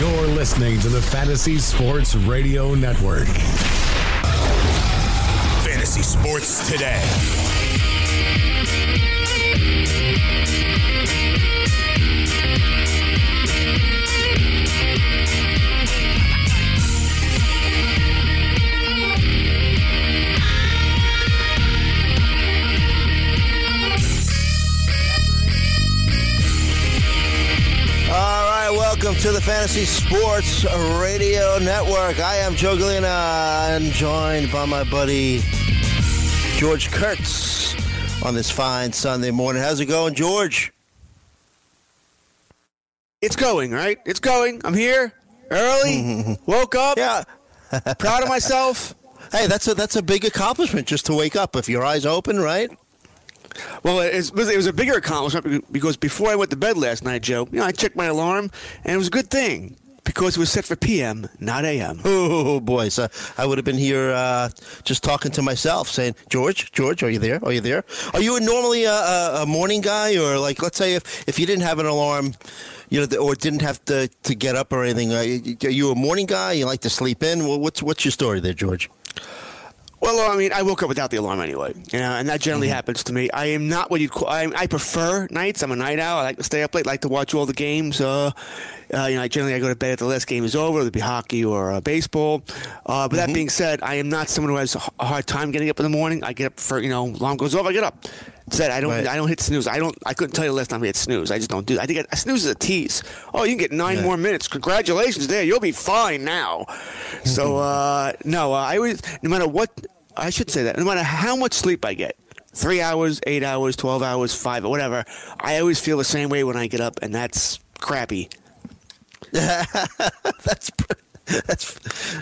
You're listening to the Fantasy Sports Radio Network. Fantasy Sports Today. Welcome to the Fantasy Sports Radio Network. I am Joe Gallina and joined by my buddy George Kurtz on this fine Sunday morning. How's it going, George? It's going, right? It's going. I'm here early. Woke up. Yeah. Proud of myself. Hey, that's a that's a big accomplishment just to wake up if your eyes open, right? Well, it was, a bigger accomplishment because before I went to bed last night, Joe, you know, I checked my alarm, and it was a good thing because it was set for PM, not AM. Oh boy, so I would have been here uh, just talking to myself, saying, "George, George, are you there? Are you there? Are you normally a, a, a morning guy, or like, let's say if if you didn't have an alarm, you know, or didn't have to to get up or anything, uh, are you a morning guy? You like to sleep in? Well, what's what's your story there, George? Well, I mean, I woke up without the alarm anyway, you know, and that generally happens to me. I am not what you'd call. I, I prefer nights. I'm a night owl. I like to stay up late. Like to watch all the games. Uh, uh, you know, I generally I go to bed after the last game is over, whether it be hockey or uh, baseball. Uh, but that being said, I am not someone who has a hard time getting up in the morning. I get up for you know, alarm goes off, I get up. Said I don't. Right. I don't hit snooze. I don't. I couldn't tell you the last time I hit snooze. I just don't do. I think I, snooze is a tease. Oh, you can get nine Yeah. more minutes. Congratulations, there. You'll be fine now. so uh, no, uh, I always. No matter what, I should say that. No matter how much sleep I get, three hours, eight hours, twelve hours, five, whatever. I always feel the same way when I get up, and that's crappy. that's that's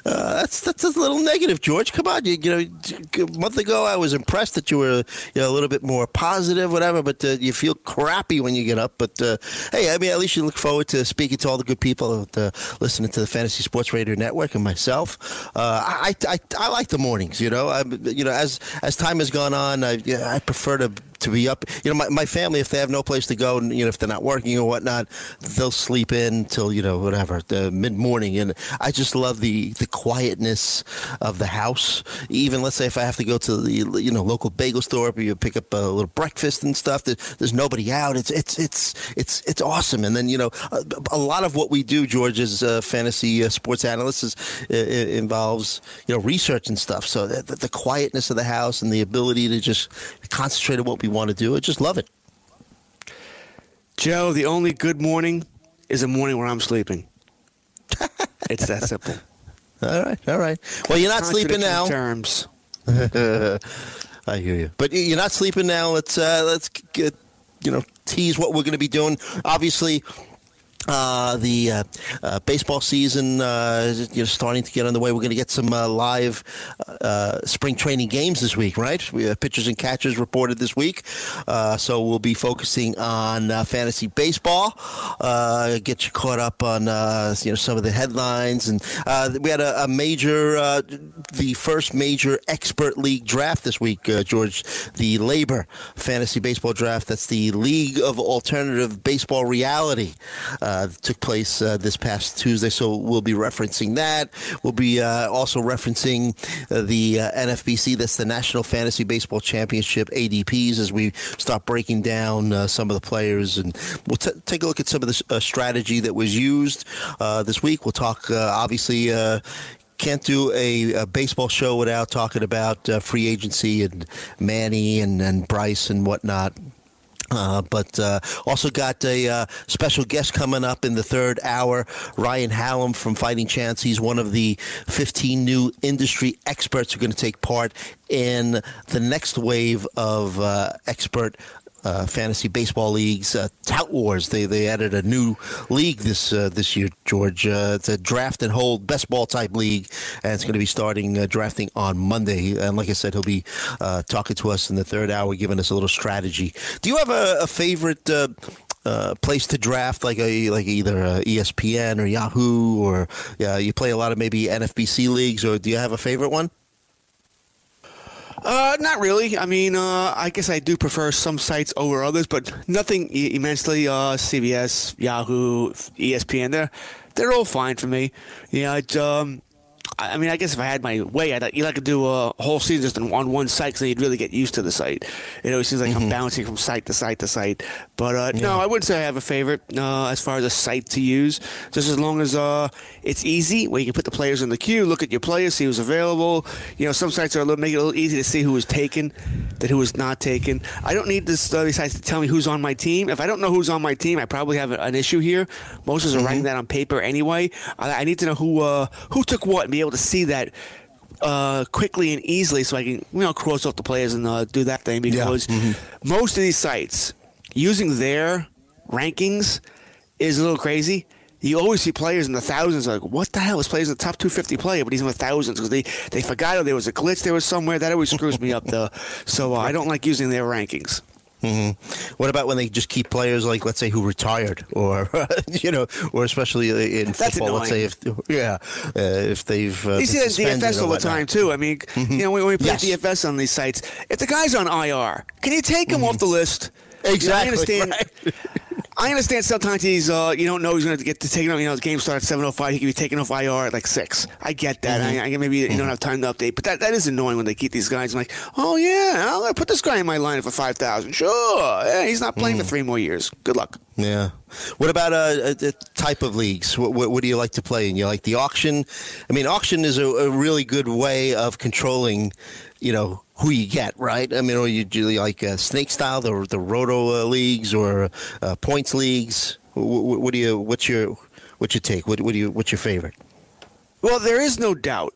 uh, that's that's a little negative, George. Come on, you, you know, a month ago I was impressed that you were you know a little bit more positive, whatever. But uh, you feel crappy when you get up. But uh, hey, I mean, at least you look forward to speaking to all the good people, uh, listening to the Fantasy Sports Radio Network and myself. Uh, I, I I like the mornings. You know, I you know as as time has gone on, I I prefer to to be up. You know, my, my family, if they have no place to go, and you know, if they're not working or whatnot, they'll sleep in till you know whatever the mid morning. And I just love the the quietness of the house. Even let's say if I have to go to the you know local bagel store, you pick up a little breakfast and stuff. There, there's nobody out. It's it's it's it's it's awesome. And then you know a, a lot of what we do, George, as uh, fantasy uh, sports analysts, is, uh, involves you know research and stuff. So the, the quietness of the house and the ability to just concentrate on what we want to do, I just love it. Joe, the only good morning is a morning where I'm sleeping. it's that simple. All right, all right. Well, you're not sleeping now. Terms. I hear you, but you're not sleeping now. Let's uh, let's get you know tease what we're going to be doing. Obviously. Uh, the uh, uh, baseball season uh, is you know, starting to get underway. We're going to get some uh, live uh, spring training games this week, right? We have pitchers and catchers reported this week, so we'll be focusing on fantasy baseball. Get you caught up on you know some of the headlines, and we had a, a major, the first major expert league draft this week, George. The LABR Fantasy Baseball Draft. That's the League of Alternative Baseball Reality. Uh, took place uh, this past Tuesday, so we'll be referencing that. We'll be uh, also referencing uh, the uh, NFBC. That's the National Fantasy Baseball Championship ADPs as we start breaking down uh, some of the players, and we'll t- take a look at some of the uh, strategy that was used uh, this week. We'll talk, uh, obviously. Uh, can't do a, a baseball show without talking about uh, free agency and Manny and, and Bryce and whatnot. Uh, but uh, also got a uh, special guest coming up in the third hour, Ryan Hallam from Fighting Chance. He's one of the 15 new industry experts who are going to take part in the next wave of uh, expert uh, fantasy baseball leagues, uh, Tout Wars. They they added a new league this uh, this year, George. Uh, it's a draft and hold best ball type league, and it's going to be starting uh, drafting on Monday. And like I said, he'll be uh, talking to us in the third hour, giving us a little strategy. Do you have a, a favorite? Uh, place to draft, like a like either ESPN or Yahoo, or yeah, you play a lot of maybe NFBC leagues, or do you have a favorite one? Uh, not really. I mean, uh, I guess I do prefer some sites over others, but nothing immensely. Uh, CBS, Yahoo, ESPN, they're they're all fine for me. Yeah, it, um, I mean, I guess if I had my way, I'd you like to do a whole season just on one site, so you'd really get used to the site. It always seems like mm-hmm. I'm bouncing from site to site to site. But uh, yeah. no, I wouldn't say I have a favorite uh, as far as a site to use. Just as long as uh, it's easy, where you can put the players in the queue, look at your players, see who's available. You know, some sites are a little make it a little easy to see who was taken, than who was not taken. I don't need this uh, these sites to tell me who's on my team. If I don't know who's on my team, I probably have an issue here. Most of us mm-hmm. are writing that on paper anyway. I, I need to know who uh, who took what and be able to see that uh, quickly and easily so I can, you know, cross off the players and uh, do that thing because yeah. mm-hmm. most of these sites using their rankings is a little crazy. You always see players in the thousands like, what the hell? This player's a top 250 player, but he's in the thousands because they, they forgot or there was a glitch there was somewhere. That always screws me up, though. So uh, I don't like using their rankings. Mm-hmm. What about when they just keep players like, let's say, who retired, or you know, or especially in football, let's say, if yeah, uh, if they've uh, you see that DFS all the time too. I mean, mm-hmm. you know, when we play yes. DFS on these sites, if the guy's on IR, can you take him mm-hmm. off the list? Exactly. I understand. Right. I understand sometimes he's uh, you don't know he's going to get to take it. You know, the game starts at seven oh five. He could be taken off IR at like six. I get that. Mm-hmm. I, I, maybe mm-hmm. you don't have time to update, but that, that is annoying when they keep these guys. I'm like, oh yeah, I'm going to put this guy in my lineup for five thousand. Sure, yeah, he's not playing mm-hmm. for three more years. Good luck. Yeah. What about a, a, a type of leagues? What, what, what, do you like to play in? You like the auction? I mean, auction is a, a really good way of controlling, you know, who you get, right? I mean, or you do like uh, snake style, the the roto uh, leagues or uh, points leagues. What, what, do you? What's your what's your take? What, what do you? What's your favorite? Well, there is no doubt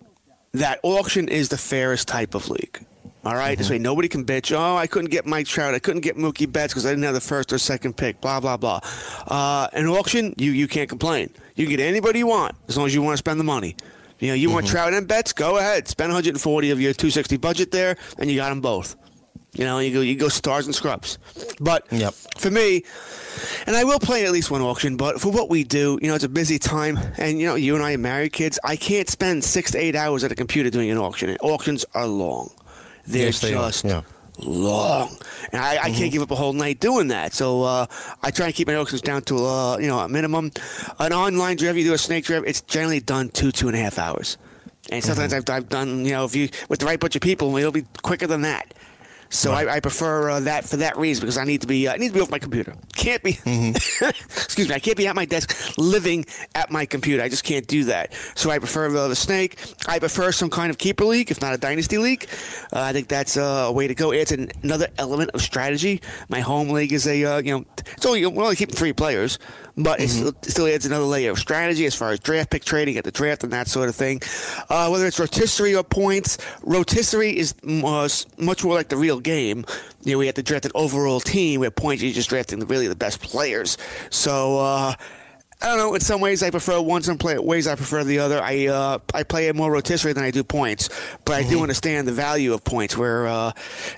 that auction is the fairest type of league. All right? mm-hmm. this way nobody can bitch. Oh, I couldn't get Mike Trout. I couldn't get Mookie Betts because I didn't have the first or second pick. Blah blah blah. Uh, an auction, you you can't complain. You get anybody you want as long as you want to spend the money. You know, you mm-hmm. want Trout and Betts? Go ahead. Spend 140 of your 260 budget there, and you got them both. You know, you go you go stars and scrubs. But yep. for me, and I will play at least one auction, but for what we do, you know, it's a busy time, and you know, you and I are married kids. I can't spend six to eight hours at a computer doing an auction. And auctions are long. They're yes, they just yeah long, and I, I mm-hmm. can't give up a whole night doing that. So uh, I try to keep my auctions down to uh, you know a minimum. An online drive, you do a snake drive, it's generally done two two and a half hours. And sometimes mm-hmm. I've, I've done, you know, if you with the right bunch of people, it'll be quicker than that. So right. I, I, prefer uh, that for that reason because I need to be uh, I need to be off my computer. Can't be mm-hmm. excuse me. I can't be at my desk living at my computer. I just can't do that. So I prefer uh, the snake. I prefer some kind of keeper league, if not a dynasty league. Uh, I think that's uh, a way to go. It's an, another element of strategy. My home league is a uh, you know it's only we're only keeping three players, but mm-hmm. it still adds another layer of strategy as far as draft pick trading at the draft and that sort of thing. Uh, whether it's rotisserie or points, rotisserie is uh, much more like the real game. You know, we have to draft an overall team where points you're just drafting really the best players. So. Uh, I don't know. In some ways, I prefer one. Some play, ways, I prefer the other. I uh, I play it more rotisserie than I do points, but I mm-hmm. do understand the value of points. Where uh,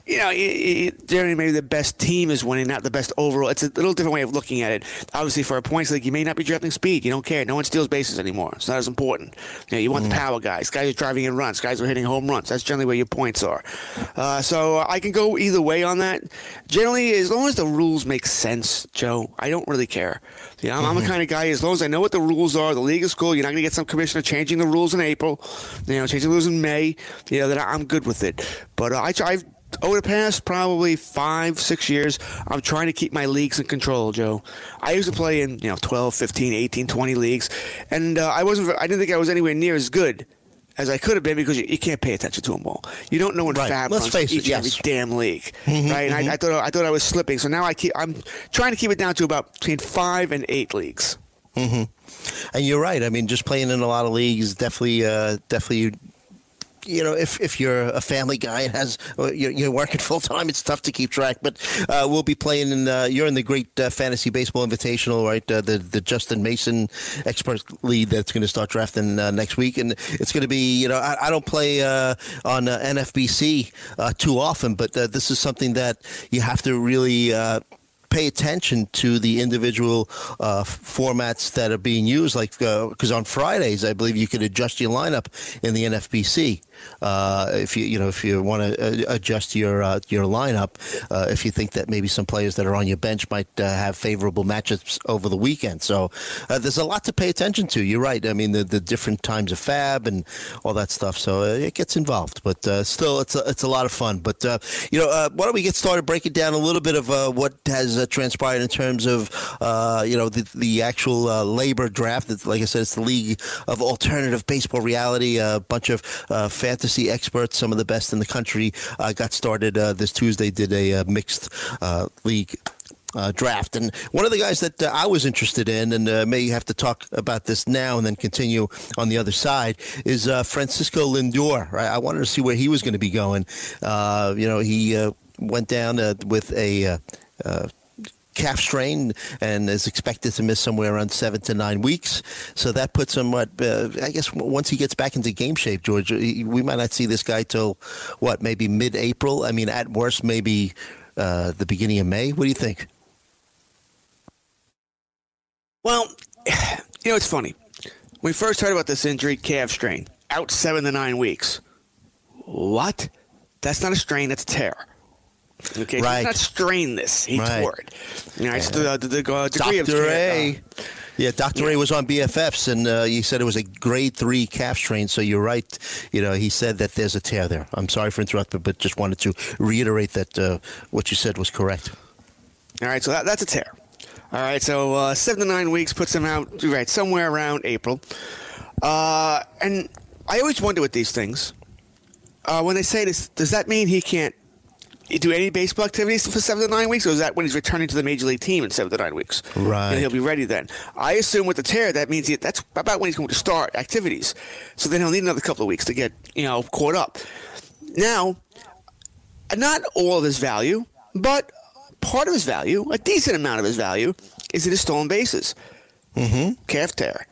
you know, it, it, generally maybe the best team is winning, not the best overall. It's a little different way of looking at it. Obviously, for a points league, you may not be drafting speed. You don't care. No one steals bases anymore. It's not as important. You know, you want mm-hmm. the power guys, guys who are driving in runs, guys who are hitting home runs. That's generally where your points are. Uh, so I can go either way on that. Generally, as long as the rules make sense, Joe, I don't really care. Know, I'm, mm-hmm. I'm the kind of guy, as long as I know what the rules are, the league is cool. You're not going to get some commissioner changing the rules in April, you know, changing the rules in May. You know, that I'm good with it. But uh, I, I've over the past probably five, six years, I'm trying to keep my leagues in control, Joe. I used to play in, you know, 12, 15, 18, 20 leagues, and uh, I wasn't, I didn't think I was anywhere near as good as I could have been because you, you can't pay attention to them all. You don't know when Right. FAAB Let's runs face it, each every damn league, mm-hmm, right? And I, mm-hmm. I thought I thought I was slipping, so now I keep I'm trying to keep it down to about between five and eight leagues. Mm-hmm. And you're right. I mean, just playing in a lot of leagues definitely, uh, definitely. You know, if, if you're a family guy and has you're, you're working full time, it's tough to keep track. But uh, we'll be playing in. Uh, you're in the Great uh, Fantasy Baseball Invitational, right? Uh, the the Justin Mason Expert League that's going to start drafting uh, next week, and it's going to be. You know, I, I don't play uh, on uh, NFBC uh, too often, but uh, this is something that you have to really. Uh, pay attention to the individual uh, formats that are being used. Like because on Fridays, I believe you can adjust your lineup in the NFBC uh, if you you know if you want to uh, adjust your uh, your lineup. Uh, if you think that maybe some players that are on your bench might uh, have favorable matchups over the weekend, so uh, there's a lot to pay attention to. You're right. I mean the, the different times of FAAB and all that stuff. So it gets involved, but still it's a, it's a lot of fun. But you know, why don't we get started breaking down a little bit of what has transpired in terms of you know the, the actual LABR draft. It's, like I said, it's the League of Alternative Baseball Reality. A bunch of uh, fantasy experts, some of the best in the country, uh, got started uh, this Tuesday. Did a uh, mixed uh, league uh, draft. And one of the guys that I was interested in, and may have to talk about this now and then continue on the other side, is Francisco Lindor. Right? I wanted to see where he was going to be going. You know, he went down with a. Uh, uh, calf strain and is expected to miss somewhere around seven to nine weeks. So that puts him what uh, I guess once he gets back into game shape, George, he- we might not see this guy till what maybe mid-April. I mean, at worst, maybe uh, the beginning of May. What do you think? Well, you know, it's funny. We first heard about this injury, calf strain, out seven to nine weeks. What? That's not a strain, that's a tear. Okay, Right. he's not strain this. He Right. tore it. You know, it's the, the, the uh, degree Dr. A. uh, Yeah, Dr. A was on BFFs, and uh, he said it was a grade three calf strain. So you're right. You know, he said that there's a tear there. I'm sorry for interrupting, but just wanted to reiterate that uh, what you said was correct. All right, so that, that's a tear. All right, so uh, seven to nine weeks puts him out, right, somewhere around April. Uh, and I always wonder with these things, uh, when they say this, does that mean he can't do any baseball activities for seven to nine weeks, or is that when he's returning to the major league team in seven to nine weeks? Right. And he'll be ready then. I assume with the tear, that means he, that's about when he's going to start activities. So then he'll need another couple of weeks to get, you know, caught up. Now, not all of his value, but part of his value, a decent amount of his value, is in his stolen bases. Mm-hmm. Calf tear.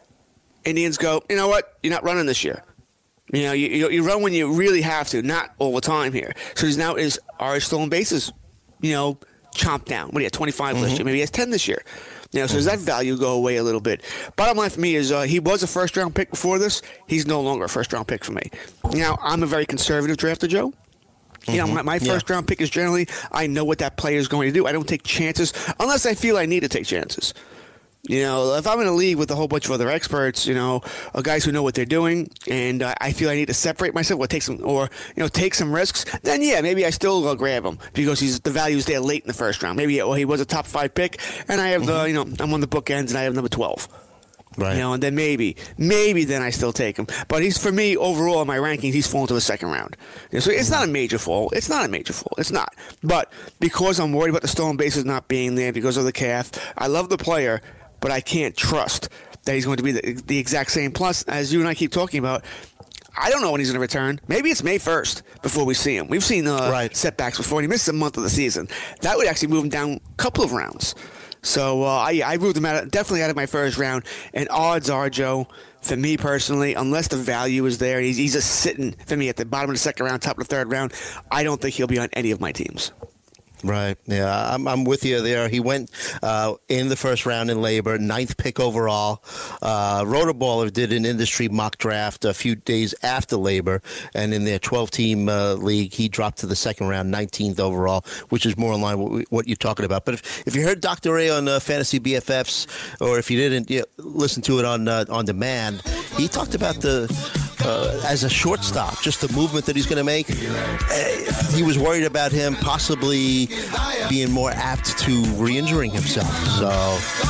Indians go, you know what? You're not running this year. You know, you, you, run when you really have to, not all the time here. So he's now is his stolen bases, you know, chomped down. What do you have, 25 Mm-hmm. last year? Maybe he has 10 this year. You know, so does that value go away a little bit? Bottom line for me is uh, he was a first round pick before this. He's no longer a first round pick for me. Now, I'm a very conservative drafter, Joe. You know, my, my Yeah. first round pick is generally I know what that player is going to do. I don't take chances unless I feel I need to take chances. You know, if I'm in a league with a whole bunch of other experts, you know, uh, guys who know what they're doing, and uh, I feel I need to separate myself or take some, or you know, take some risks, then yeah, maybe I still uh, grab him because he's the value's there late in the first round. Maybe well, he was a top five pick, and I have the, you know, I'm on the bookends and I have number twelve. Right. You know, and then maybe, maybe then I still take him. But he's for me overall in my rankings, he's fallen to the second round. You know, so it's not a major fall. It's not a major fall. It's not. But because I'm worried about the stolen bases not being there because of the calf, I love the player, but I can't trust that he's going to be the, the exact same. Plus, as you and I keep talking about. I don't know when he's going to return. Maybe it's May 1st before we see him. We've seen uh, Right. setbacks before, and he missed a month of the season. That would actually move him down a couple of rounds. So uh, I, I moved him out, definitely out of my first round. And odds are, Joe, for me personally, unless the value is there, he's, he's just sitting for me at the bottom of the second round, top of the third round. I don't think he'll be on any of my teams. Right. Yeah, I'm, I'm with you there. He went uh, in the first round in LABR, ninth pick overall. Uh, Rotoballer did an industry mock draft a few days after LABR, and in their 12 team uh, league, he dropped to the second round, 19th overall, which is more in line with what you're talking about. But if, if you heard Dr. A on uh, Fantasy BFFs, or if you didn't yeah, listen to it on uh, on demand, he talked about the uh, as a shortstop, just the movement that he's going to make. Uh, he was worried about him possibly being more apt to re-injuring himself. So,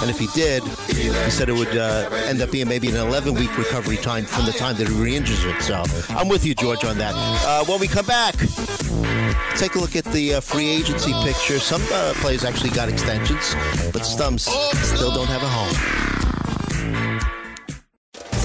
and if he did, he said it would uh, end up being maybe an 11-week recovery time from the time that he re-injures it. So, I'm with you, George, on that. Uh, when we come back, take a look at the uh, free agency picture. Some players actually got extensions, but Stumps still don't have a home.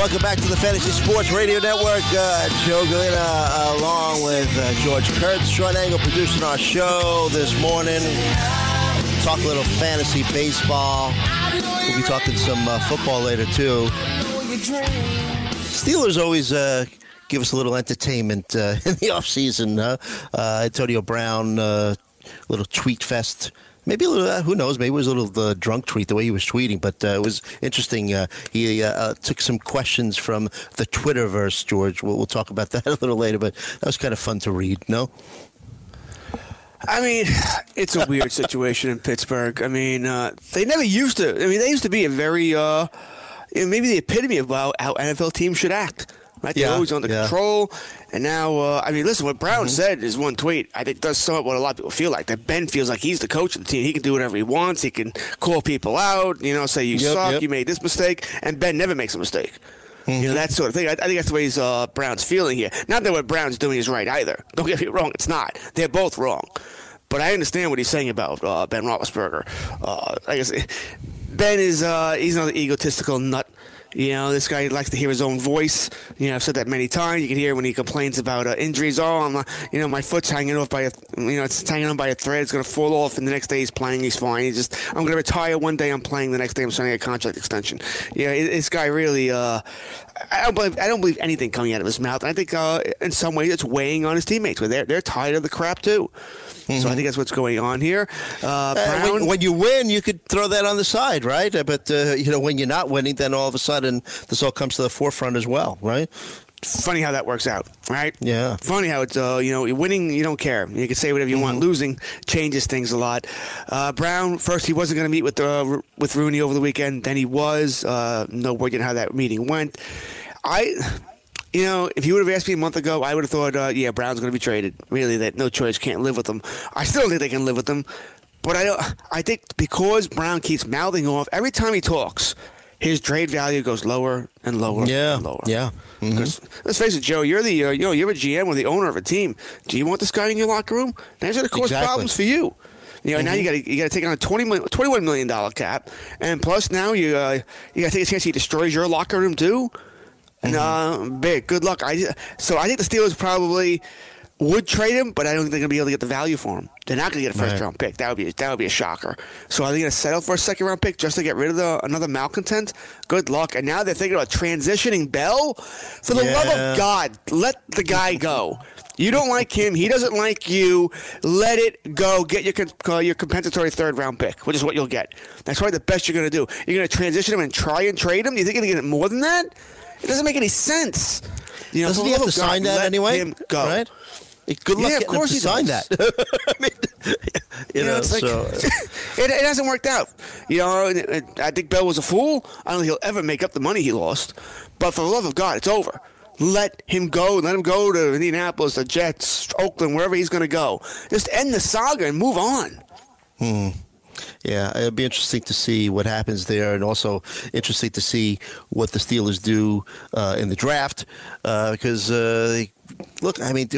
Welcome back to the Fantasy Sports Radio Network. Uh, Joe Gallina uh, along with uh, George Kurtz, Sean Engel producing our show this morning. Talk a little fantasy baseball. We'll be talking some uh, football later, too. Steelers always uh, give us a little entertainment uh, in the offseason. Uh, uh, Antonio Brown, uh, little tweet fest. Maybe a little, uh, who knows? Maybe it was a little uh, drunk tweet the way he was tweeting, but uh, it was interesting. Uh, he uh, uh, took some questions from the Twitterverse, George. We'll, we'll talk about that a little later, but that was kind of fun to read. No, I mean, it's a weird situation in Pittsburgh. I mean, uh, they never used to. I mean, they used to be a very, uh, maybe the epitome of how, how NFL teams should act. Right? They're Yeah, always under yeah. control. And now, uh, I mean, listen, what Brown Mm-hmm. said is one tweet. I think does sum up what a lot of people feel like. That Ben feels like he's the coach of the team. He can do whatever he wants. He can call people out. You know, say you Yep, suck. yep. You made this mistake. And Ben never makes a mistake. You know that sort of thing. I, I think that's the way he's, uh, Brown's feeling here. Not that what Brown's doing is right either. Don't get me wrong; it's not. They're both wrong. But I understand what he's saying about uh, Ben Roethlisberger. Uh, I guess Ben is uh, he's another egotistical nut. You know, this guy likes to hear his own voice. You know, I've said that many times. You can hear when he complains about uh, injuries. Oh, I'm, you know, my foot's hanging off by a, you know, it's hanging on by a thread. It's gonna fall off, and the next day he's playing. He's fine. He's just, I'm gonna retire one day. I'm playing. The next day I'm signing a contract extension. Yeah, this guy really. Uh, I don't believe I don't believe anything coming out of his mouth. And I think uh, in some ways it's weighing on his teammates. Where they're they're tired of the crap too. So I think that's what's going on here. Uh, Uh, Brown, when, when you win, you could throw that on the side, right? Uh, But uh, you know, when you're not winning, then all of a sudden this all comes to the forefront as well, right? Funny how that works out, right? Yeah. Funny how it's uh, you know, you're winning, you don't care. You can say whatever you want. Losing changes things a lot. Uh, Brown first he wasn't going to meet with uh, with Rooney over the weekend. Then he was. Uh, no word yet how that meeting went. I. You know, if you would have asked me a month ago, I would have thought, uh, yeah, Brown's going to be traded. Really, that no choice, can't live with him. I still think they can live with him, but I don't. I think because Brown keeps mouthing off every time he talks, his trade value goes lower and lower Yeah, and lower. yeah. Mhm. Let's face it, Joe, you're the uh, you know you're a GM or the owner of a team. Do you want this guy in your locker room? That's going to cause Exactly. Mm-hmm. problems for you. You know, now you got to you got to take on a 20, mil- 21 million dollar cap, and plus now you uh, you got to take a chance he destroys your locker room too. And Mm-hmm. uh, big good luck. I so I think the Steelers probably would trade him, but I don't think they're going to be able to get the value for him. They're not going to get a first Right. round pick. That would be that would be a shocker. So are they going to settle for a second round pick just to get rid of the another malcontent? Good luck. And now they're thinking about transitioning Bell. For the love of God, let the guy go. You don't like him. He doesn't like you. Let it go. Get your uh, your compensatory third round pick, which is what you'll get. That's probably the best you're going to do. You're going to transition him and try and trade him. Do you think you're going to get more than that? It doesn't make any sense. You know, Doesn't he have to God, sign that let anyway? Him go. Right? Good luck Yeah, of course he to sign does. that. I mean, you, You know, know, it's like so it, it hasn't worked out. You know, it- I think Bell was a fool. I don't think he'll ever make up the money he lost. But for the love of God, it's over. Let him go. Let him go to Indianapolis, the Jets, Oakland, wherever he's going to go. Just end the saga and move on. Hmm. Yeah, it'll be interesting to see what happens there, and also interesting to see what the Steelers do uh, in the draft. Uh, because uh, they, look, I mean,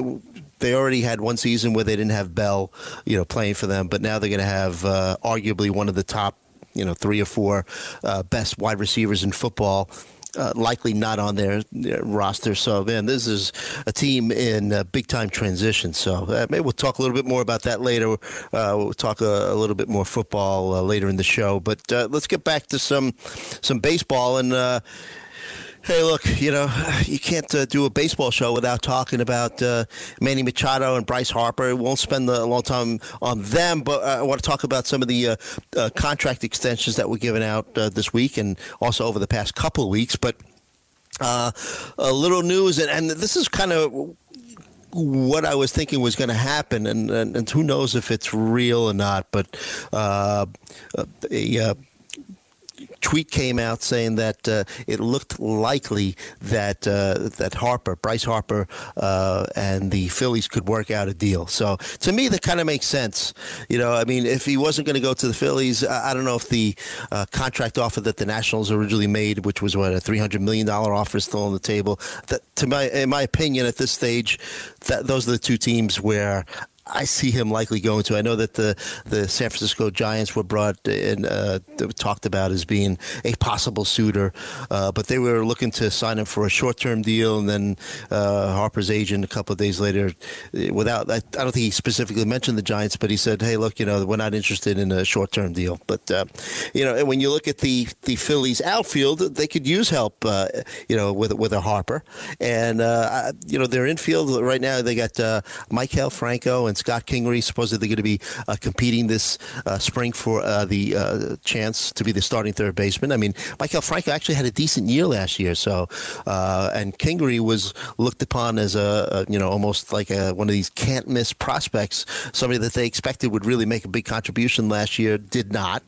they, already had one season where they didn't have Bell, you know, playing for them, but now they're going to have uh, arguably one of the top, you know, three or four uh, best wide receivers in football. uh, likely not on their, their, roster. So, man, this is a team in uh, big time transition. So, uh, maybe we'll talk a little bit more about that later. Uh, we'll talk a, a, little bit more football uh, later in the show. But uh, let's get back to some some baseball and. Hey, look, you know, you can't uh, do a baseball show without talking about uh, Manny Machado and Bryce Harper. We won't spend a long time on them, but uh, I want to talk about some of the uh, uh, contract extensions that were given out uh, this week and also over the past couple of weeks. But a little news, and, and this is kind of what I was thinking was going to happen, and, and, and, who knows if it's real or not. But a, tweet came out saying that uh, it looked likely that uh, that Harper, Bryce Harper, uh, and the Phillies could work out a deal. So to me, that kind of makes sense. You know, I mean, if he wasn't going to go to the Phillies, I, don't know if the uh, contract offer that the Nationals originally made, which was what a three hundred million dollar offer, is still on the table. That, to my, in my opinion, at this stage, that those are the two teams where I see him likely going to. I know that the, the San Francisco Giants were brought and uh, talked about as being a possible suitor, uh, but they were looking to sign him for a short term deal. And then uh, Harper's agent, a couple of days later, without I, I, don't think he specifically mentioned the Giants, but he said, "Hey, look, you know, we're not interested in a short term deal." But uh, you know, and when you look at the the Phillies outfield, they could use help. Uh, you know, with with a Harper, and uh, you know, their infield right now they got Maikel Franco and Scott Kingery supposedly going to be uh, competing this uh, spring for uh, the uh, chance to be the starting third baseman. I mean, Maikel Franco actually had a decent year last year, so uh, and Kingery was looked upon as a, a you know almost like a, one of these can't miss prospects, somebody that they expected would really make a big contribution last year, did not.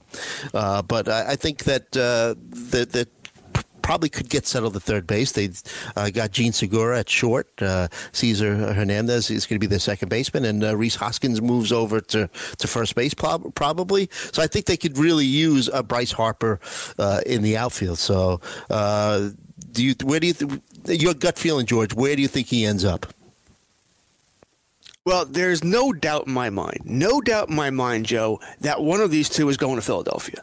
but I, I, think that that that probably could get settled at third base. They uh, got Jean Segura at short. Uh, Cesar Hernandez is going to be the second baseman, and uh, Rhys Hoskins moves over to, to first base probably. So I think they could really use a Bryce Harper uh, in the outfield. So uh, do you? Where do you? Th- your gut feeling, George? Where do you think he ends up? Well, there's no doubt in my mind, no doubt in my mind, Joe, that one of these two is going to Philadelphia.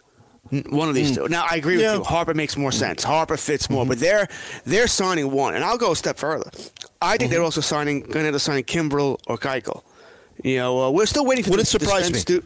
One of these mm. two. Now I agree yeah. with you. Harper makes more sense. Harper fits more, mm-hmm. but they're they're signing one, and I'll go a step further. I think mm-hmm. they're also signing going to end up signing Kimbrel or Keuchel. You know, uh, we're still waiting for. Would it surprise me? Stu-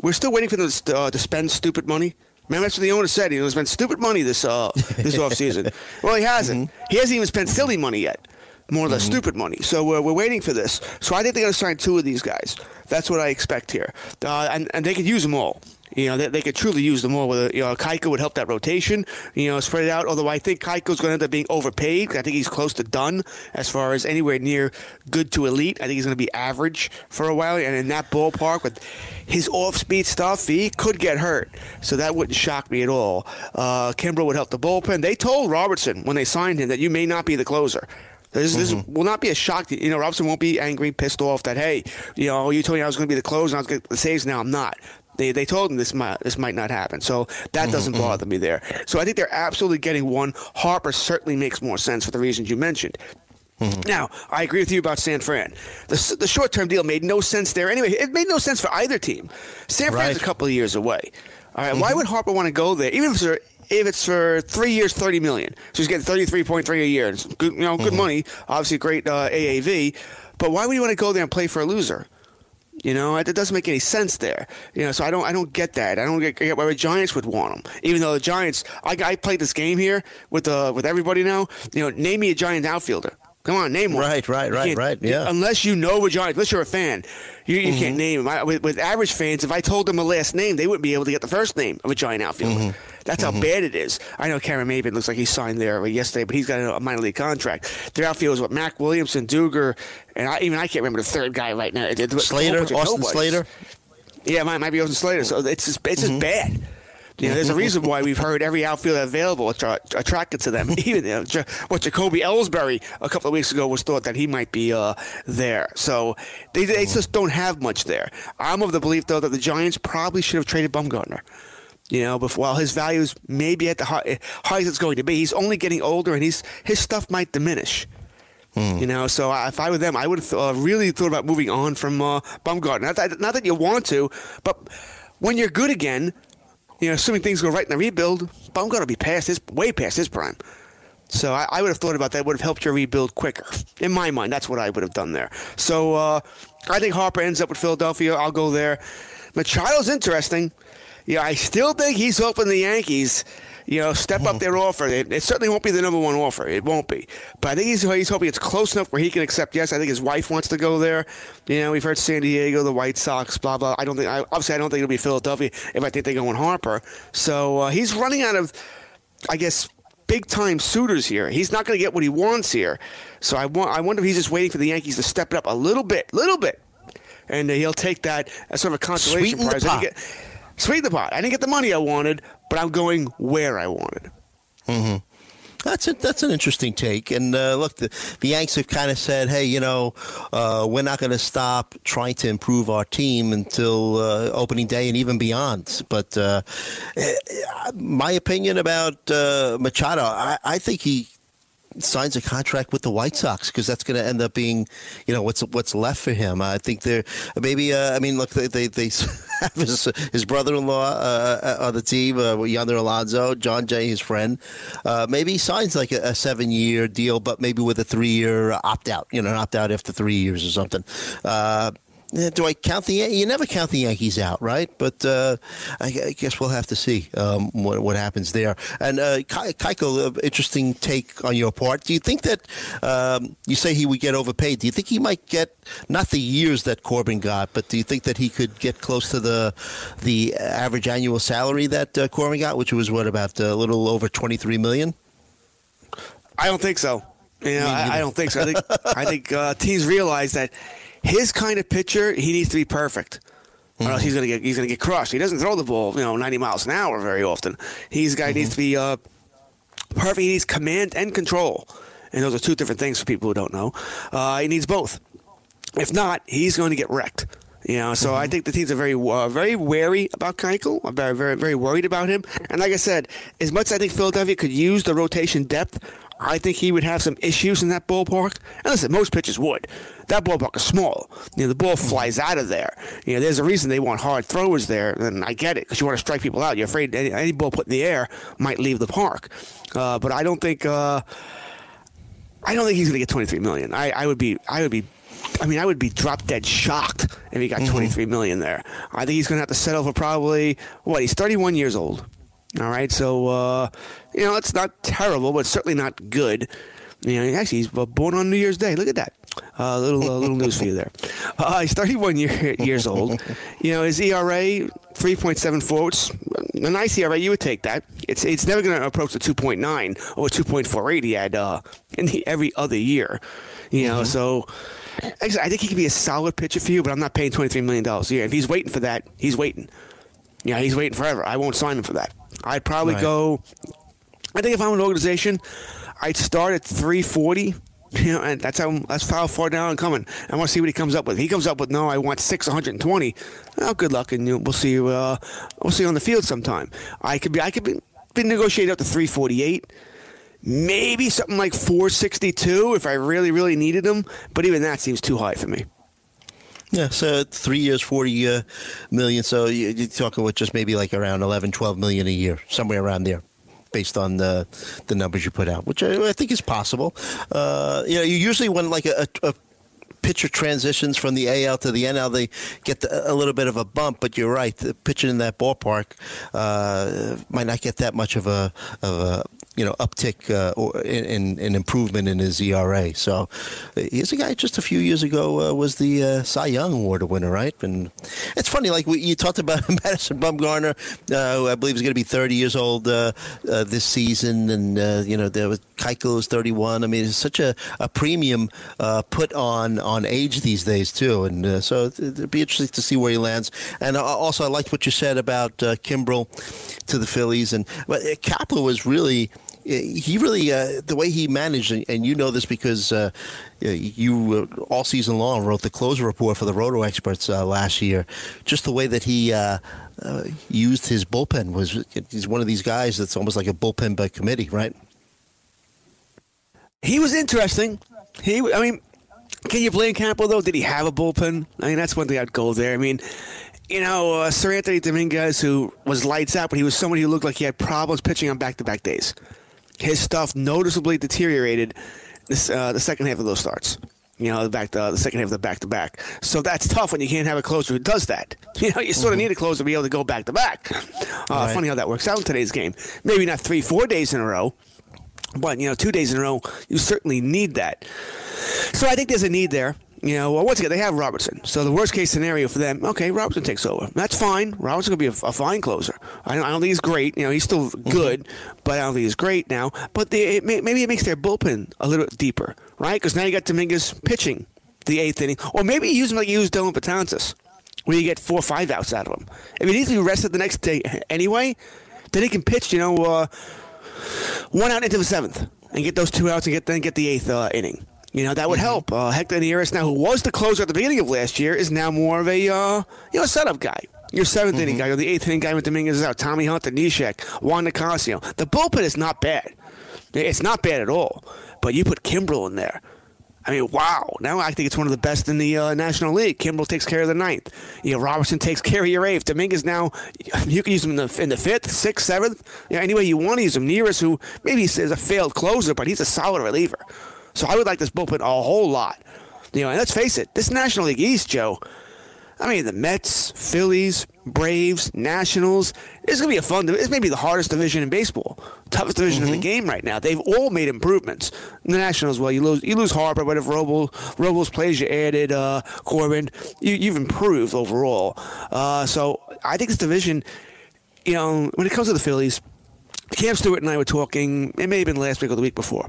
we're still waiting for them to, uh, to spend stupid money. Remember that's what the owner said. He spent stupid money this uh, this off season. Well, he hasn't. Mm-hmm. He hasn't even spent silly money yet. More or less mm-hmm. stupid money. So we're, we're waiting for this. So I think they're going to sign two of these guys. That's what I expect here, uh, and and they could use them all. You know, they, they could truly use them more. With you know, Keuchel would help that rotation. You know, spread it out. Although I think Keuchel's going to end up being overpaid. I think he's close to done as far as anywhere near good to elite. I think he's going to be average for a while. And in that ballpark with his off-speed stuff, he could get hurt. So that wouldn't shock me at all. Uh, Kimbrel would help the bullpen. They told Robertson when they signed him that you may not be the closer. This, mm-hmm. will not be a shock. To, you know, Robinson won't be angry, pissed off that hey, you know, you told me I was going to be the closer, and I was going to the saves. Now I'm not. They, they told him this might this might not happen, so that doesn't mm-hmm. bother me there. So I think they're absolutely getting one. Harper certainly makes more sense for the reasons you mentioned. Mm-hmm. Now, I agree with you about San Fran. The, the short term deal made no sense there anyway. It made no sense for either team. San Fran's right. a couple of years away. All right, mm-hmm. why would Harper want to go there, even if it's, for, if it's for three years, thirty million? So he's getting thirty three point three a year. It's good, you know, good mm-hmm. money. Obviously, great uh, AAV. But why would you want to go there and play for a loser? You know, it doesn't make any sense there. You know, so I don't, I don't get that. I don't get, get why the Giants would want him. Even though the Giants, I, I played this game here with uh, with everybody now. You know, name me a Giant outfielder. Come on, name one. Right, right, right, right. Yeah. Unless you know a Giant, unless you're a fan, you, you mm-hmm. can't name him. I, with, with, average fans, if I told them a last name, they wouldn't be able to get the first name of a Giant outfielder. Mm-hmm. That's mm-hmm. how bad it is. I know Cameron Maybin looks like he signed there yesterday, but he's got a minor league contract. Their outfield is what Mac Williamson, Duggar, and I, even I can't remember the third guy right now. Slater, Austin Slater. Yeah, might might be Austin Slater. So it's just, it's just mm-hmm. bad. You know, there's a reason why we've heard every outfielder available attra- attracted to them. Even you know, what Jacoby Ellsbury a couple of weeks ago was thought that he might be uh, there. So they, they just don't have much there. I'm of the belief though that the Giants probably should have traded Bumgarner. You know, before while his values may be at the high, highest it's going to be, he's only getting older, and he's his stuff might diminish. Hmm. You know, so if I were them, I would have uh, really thought about moving on from uh, Bumgarner. Not that, not that you want to, but when you're good again, you know, assuming things go right in the rebuild, Bumgarner be past his way past his prime. So I, I, would have thought about that. It would have helped your rebuild quicker. In my mind, that's what I would have done there. So uh, I think Harper ends up with Philadelphia. I'll go there. Machado's interesting. Yeah, I still think he's hoping the Yankees you know, step up their offer. It, it, certainly won't be the number one offer. It won't be. But I think he's, he's hoping it's close enough where he can accept yes. I think his wife wants to go there. You know, we've heard San Diego, the White Sox, blah, blah. I don't think, I, obviously, I don't think it'll be Philadelphia if I think they go on Harper. So uh, he's running out of, I guess, big time suitors here. He's not going to get what he wants here. So I, want, I wonder if he's just waiting for the Yankees to step it up a little bit, little bit. And uh, he'll take that as sort of a consolation Sweeten prize. Sweeten the pot. I didn't get the money I wanted, but I'm going where I wanted. Mm-hmm. That's a, that's an interesting take. And uh, look, the, the Yanks have kind of said, hey, you know, uh, we're not going to stop trying to improve our team until uh, opening day and even beyond. But uh, eh, my opinion about uh, Machado, I, I think he signs a contract with the White Sox because that's going to end up being, you know, what's what's left for him. I think they're maybe. Uh, I mean, look, they they, they have his, his brother-in-law uh, uh, on the team, uh, Yonder Alonso, Jon Jay, his friend. Uh, maybe he signs like a, a seven-year deal, but maybe with a three-year opt-out. You know, an opt-out after three years or something. Uh, do I count the? You never count the Yankees out, right? But uh, I, I, guess we'll have to see um, what, what, happens there. And uh, Keuchel, interesting take on your part. Do you think that um, you say he would get overpaid? Do you think he might get not the years that Corbin got, but do you think that he could get close to the the average annual salary that uh, Corbin got, which was what about a little over twenty three million? I don't think so. You know, I, I, don't think so. I think I think uh, teams realize that his kind of pitcher, he needs to be perfect. Or else he's gonna get he's gonna get crushed. He doesn't throw the ball, you know, 90 miles an hour very often. He's a guy mm-hmm. needs to be uh, perfect. He needs command and control, and those are two different things for people who don't know. Uh, he needs both. If not, he's going to get wrecked. You know, so mm-hmm. I think the teams are very, uh, very wary about Keuchel. I'm very, very, very worried about him. And like I said, as much as I think Philadelphia could use the rotation depth, I think he would have some issues in that ballpark. And listen, most pitchers would. That ballpark is small. You know, the ball flies out of there. You know, there's a reason they want hard throwers there, and I get it because you want to strike people out. You're afraid any, any, ball put in the air might leave the park. Uh, but I don't think. Uh, I don't think he's going to get 23 million. I, I would be. I would be I mean, I would be drop dead shocked if he got mm-hmm. 23 million there. I think he's going to have to settle for probably what? He's 31 years old. All right, so uh, you know it's not terrible, but certainly not good. You know, actually, he's born on New Year's Day. Look at that. Uh, little uh, little news for you there. Uh, he's 31 year, years old. You know, his ERA 3.74. It's a nice ERA. You would take that. It's it's never going to approach the 2.9 or 2.48 he had uh, in the, every other year. You know, mm-hmm. so actually, I think he could be a solid pitcher for you, but I'm not paying 23 million dollars a year. If he's waiting for that, he's waiting. Yeah, he's waiting forever. I won't sign him for that. I'd probably right. go. I think if I'm an organization, I'd start at 340. You know, and that's how that's how far down I'm coming. I want to see what he comes up with. He comes up with no, I want six 120. Oh, good luck, and we'll see you. Uh, we'll see you on the field sometime. I could be, I could be, be negotiated up to 348 maybe something like 462 if I really, really needed him. But even that seems too high for me. Yeah, so three years, 40 uh, million. So you're talking with just maybe like around 11, 12 million a year, somewhere around there based on the the numbers you put out, which I, I think is possible. Uh, you know, you usually when like a, a, pitcher transitions from the AL to the NL, they get the, a little bit of a bump. But you're right, pitching in that ballpark uh, might not get that much of a of a you know uptick uh, or in, in improvement in his ERA. So he's a guy just a few years ago uh, was the uh, Cy Young Award winner, right? And it's funny, like we, you talked about Madison Bumgarner, uh, who I believe is going to be 30 years old uh, uh, this season, and you know there was Keuchel is 31. I mean, it's such a, a premium put on on age these days too, and so it'd be interesting to see where he lands. And also, I liked what you said about Kimbrel to the Phillies, and but Kapler was really he really uh, the way he managed, and, you know this because uh, you uh, all season long wrote the closer report for the Roto experts uh, last year. Just the way that he uh, uh, used his bullpen was he's one of these guys that's almost like a bullpen by committee, right? He was interesting. He, I mean, can you blame Kapler though? Did he have a bullpen? I mean, that's one thing I'd go there. I mean, you know, uh, Seranthony Dominguez, who was lights out, but he was somebody who looked like he had problems pitching on back-to-back days. His stuff noticeably deteriorated this, uh, the second half of those starts. You know, the back the, the second half of the back to back. So that's tough when you can't have a closer who does that. You know, you sort of need a closer to be able to go back to back. Uh, Funny how that works out in today's game. Maybe not three, four days in a row, but you know, two days in a row, you certainly need that. So I think there's a need there. You know, well, once again, they have Robertson. So the worst case scenario for them, okay, Robertson takes over. That's fine. Robertson could be a, a fine closer. I don't, I don't think he's great. You know, he's still good, but I don't think he's great now. But they, it may, maybe it makes their bullpen a little bit deeper, right? Because now you got Dominguez pitching the eighth inning, or maybe you use him like you used Dellin Betances, where you get four or five outs out of him. If he needs to be rested the next day anyway, then he can pitch. You know, uh, one out into the seventh and get those two outs and get then get the eighth uh, inning. You know that would Mm-hmm. help. Uh, Hector Neris, now who was the closer at the beginning of last year, is now more of a uh, you know setup guy. Your 7th Mm-hmm. inning guy, or the eighth inning guy with Dominguez is out. Tommy Hunter, Neshek, Juan Nicasio. The bullpen is not bad. It's not bad at all. But you put Kimbrel in there. I mean, wow. Now I think it's one of the best in the uh, National League. Kimbrel takes care of the ninth. You know, Robertson takes care of your eighth. Dominguez now, you can use him in the, in the fifth, sixth, seventh. You know, any way you want to use him. Neris, who maybe is a failed closer, but he's a solid reliever. So I would like this bullpen a whole lot. You know, and let's face it, this National League East, Joe. I mean, the Mets, Phillies, Braves, Nationals. It's going to be a fun. It's maybe the hardest division in baseball, toughest division in the game right now. They've all made improvements. The Nationals, well, you lose you lose Harper, but if Robles, Robles plays, you added uh, Corbin. You, you've improved overall. Uh, so I think this division, you know, when it comes to the Phillies. Cam Stewart and I were talking. It may have been last week or the week before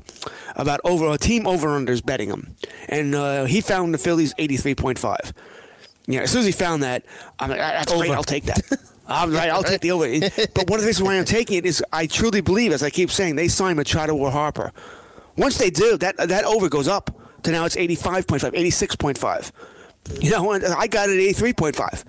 about over a team over unders betting them, and uh, he found the Phillies eighty three point five. Yeah, as soon as he found that, I'm like, that's great. I'll take that. I'm right. I'll take the over. But one of the reasons why I'm taking it is I truly believe, as I keep saying, they signed Machado or Harper. Once they do, that that over goes up to now it's 85.5, 86.5. You know, I got it at 83.5.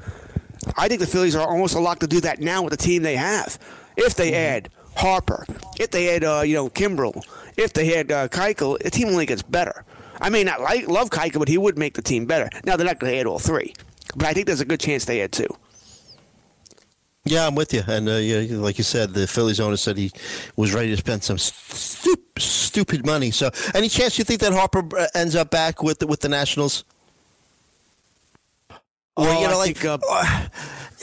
I think the Phillies are almost a lock to do that now with the team they have. If they add Harper, if they had uh, you know Kimbrel, if they had uh, Keuchel, the team only gets better. I may not like love Keuchel, but he would make the team better. Now they're not going to add all three, but I think there's a good chance they add two. Yeah, I'm with you. And uh, yeah, like you said, the Phillies owner said he was ready to spend some stup- stupid money. So, any chance you think that Harper uh, ends up back with the, with the Nationals? Or Oh, you know, I like, think, uh, uh,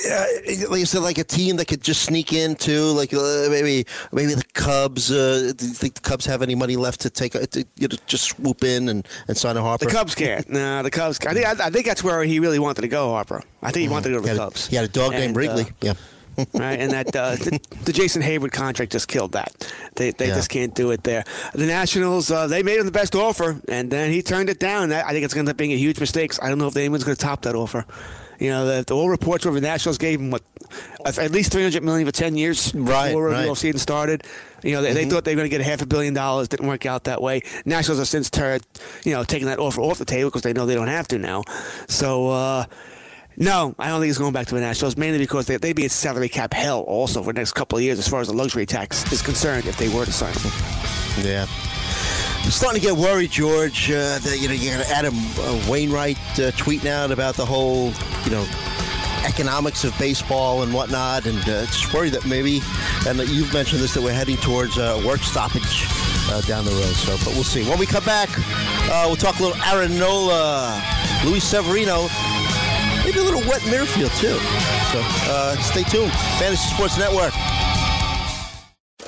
yeah, like you said, like a team that could just sneak in too. Like uh, maybe maybe the Cubs. Uh, do you think the Cubs have any money left to take to, you know, just swoop in and, and sign a Harper? The Cubs can't. no, the Cubs. I think I, I think that's where he really wanted to go, Harper. I think he wanted to go to He the had, a- Cubs. he had a dog named And, Wrigley. uh, yeah. Right? And that uh, the, the Jason Heyward contract just killed that. They, they Yeah. just can't do it there. The Nationals, uh, they made him the best offer, and then he turned it down. I I think it's going to end up being a huge mistake. I don't know if anyone's going to top that offer. You know, the, the all reports were the Nationals gave him what at least three hundred million for ten years Right, before right. the offseason started. You know, they, they thought they were going to get a half a billion dollars. Didn't work out that way. Nationals have since turned, you know, taking that offer off the table because they know they don't have to now. So. uh no, I don't think he's going back to the Nationals, mainly because they, they'd be in salary cap hell also for the next couple of years as far as the luxury tax is concerned if they were to sign him. Yeah. I'm starting to get worried, George, uh, that you know you got Adam uh, Wainwright uh, tweeting out about the whole, you know, economics of baseball and whatnot, and uh, just worried that maybe, and that you've mentioned this, that we're heading towards uh, work stoppage uh, down the road. So, but we'll see. When we come back, uh, we'll talk a little Aaron Nola, Luis Severino, maybe a little Whit Merrifield too. So, uh, stay tuned. Fantasy Sports Network.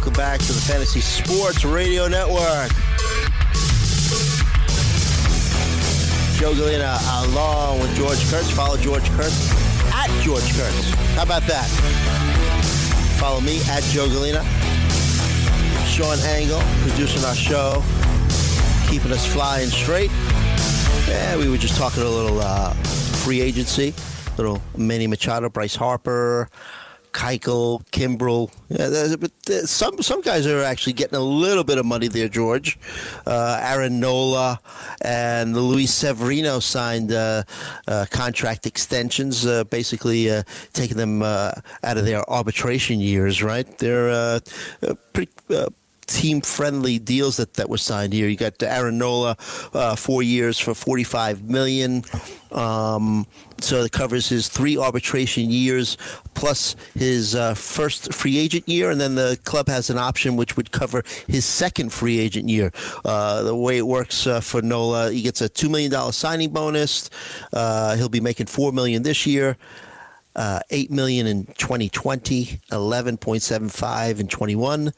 Welcome back to the Fantasy Sports Radio Network. Joe Gallina along with George Kurtz. Follow George Kurtz at George Kurtz. How about that? follow me at Joe Gallina. Sean Angle, producing our show, keeping us flying straight. Yeah, we were just talking a little uh, free agency, little Manny Machado, Bryce Harper, Keuchel, Kimbrel. Yeah, some some guys are actually getting a little bit of money there. George, uh, Aaron Nola, and Luis Severino signed uh, uh, contract extensions, uh, basically uh, taking them uh, out of their arbitration years. Right, they're pretty team friendly deals that, that were signed here. You got Aaron Nola, uh, four years for forty five million. Um, so it covers his three arbitration years plus his uh, first free agent year, and then the club has an option which would cover his second free agent year. Uh, the way it works uh, for Nola, he gets a two million dollar signing bonus. Uh, he'll be making four million this year. Uh, 8 million in 2020, 11.75 in 21,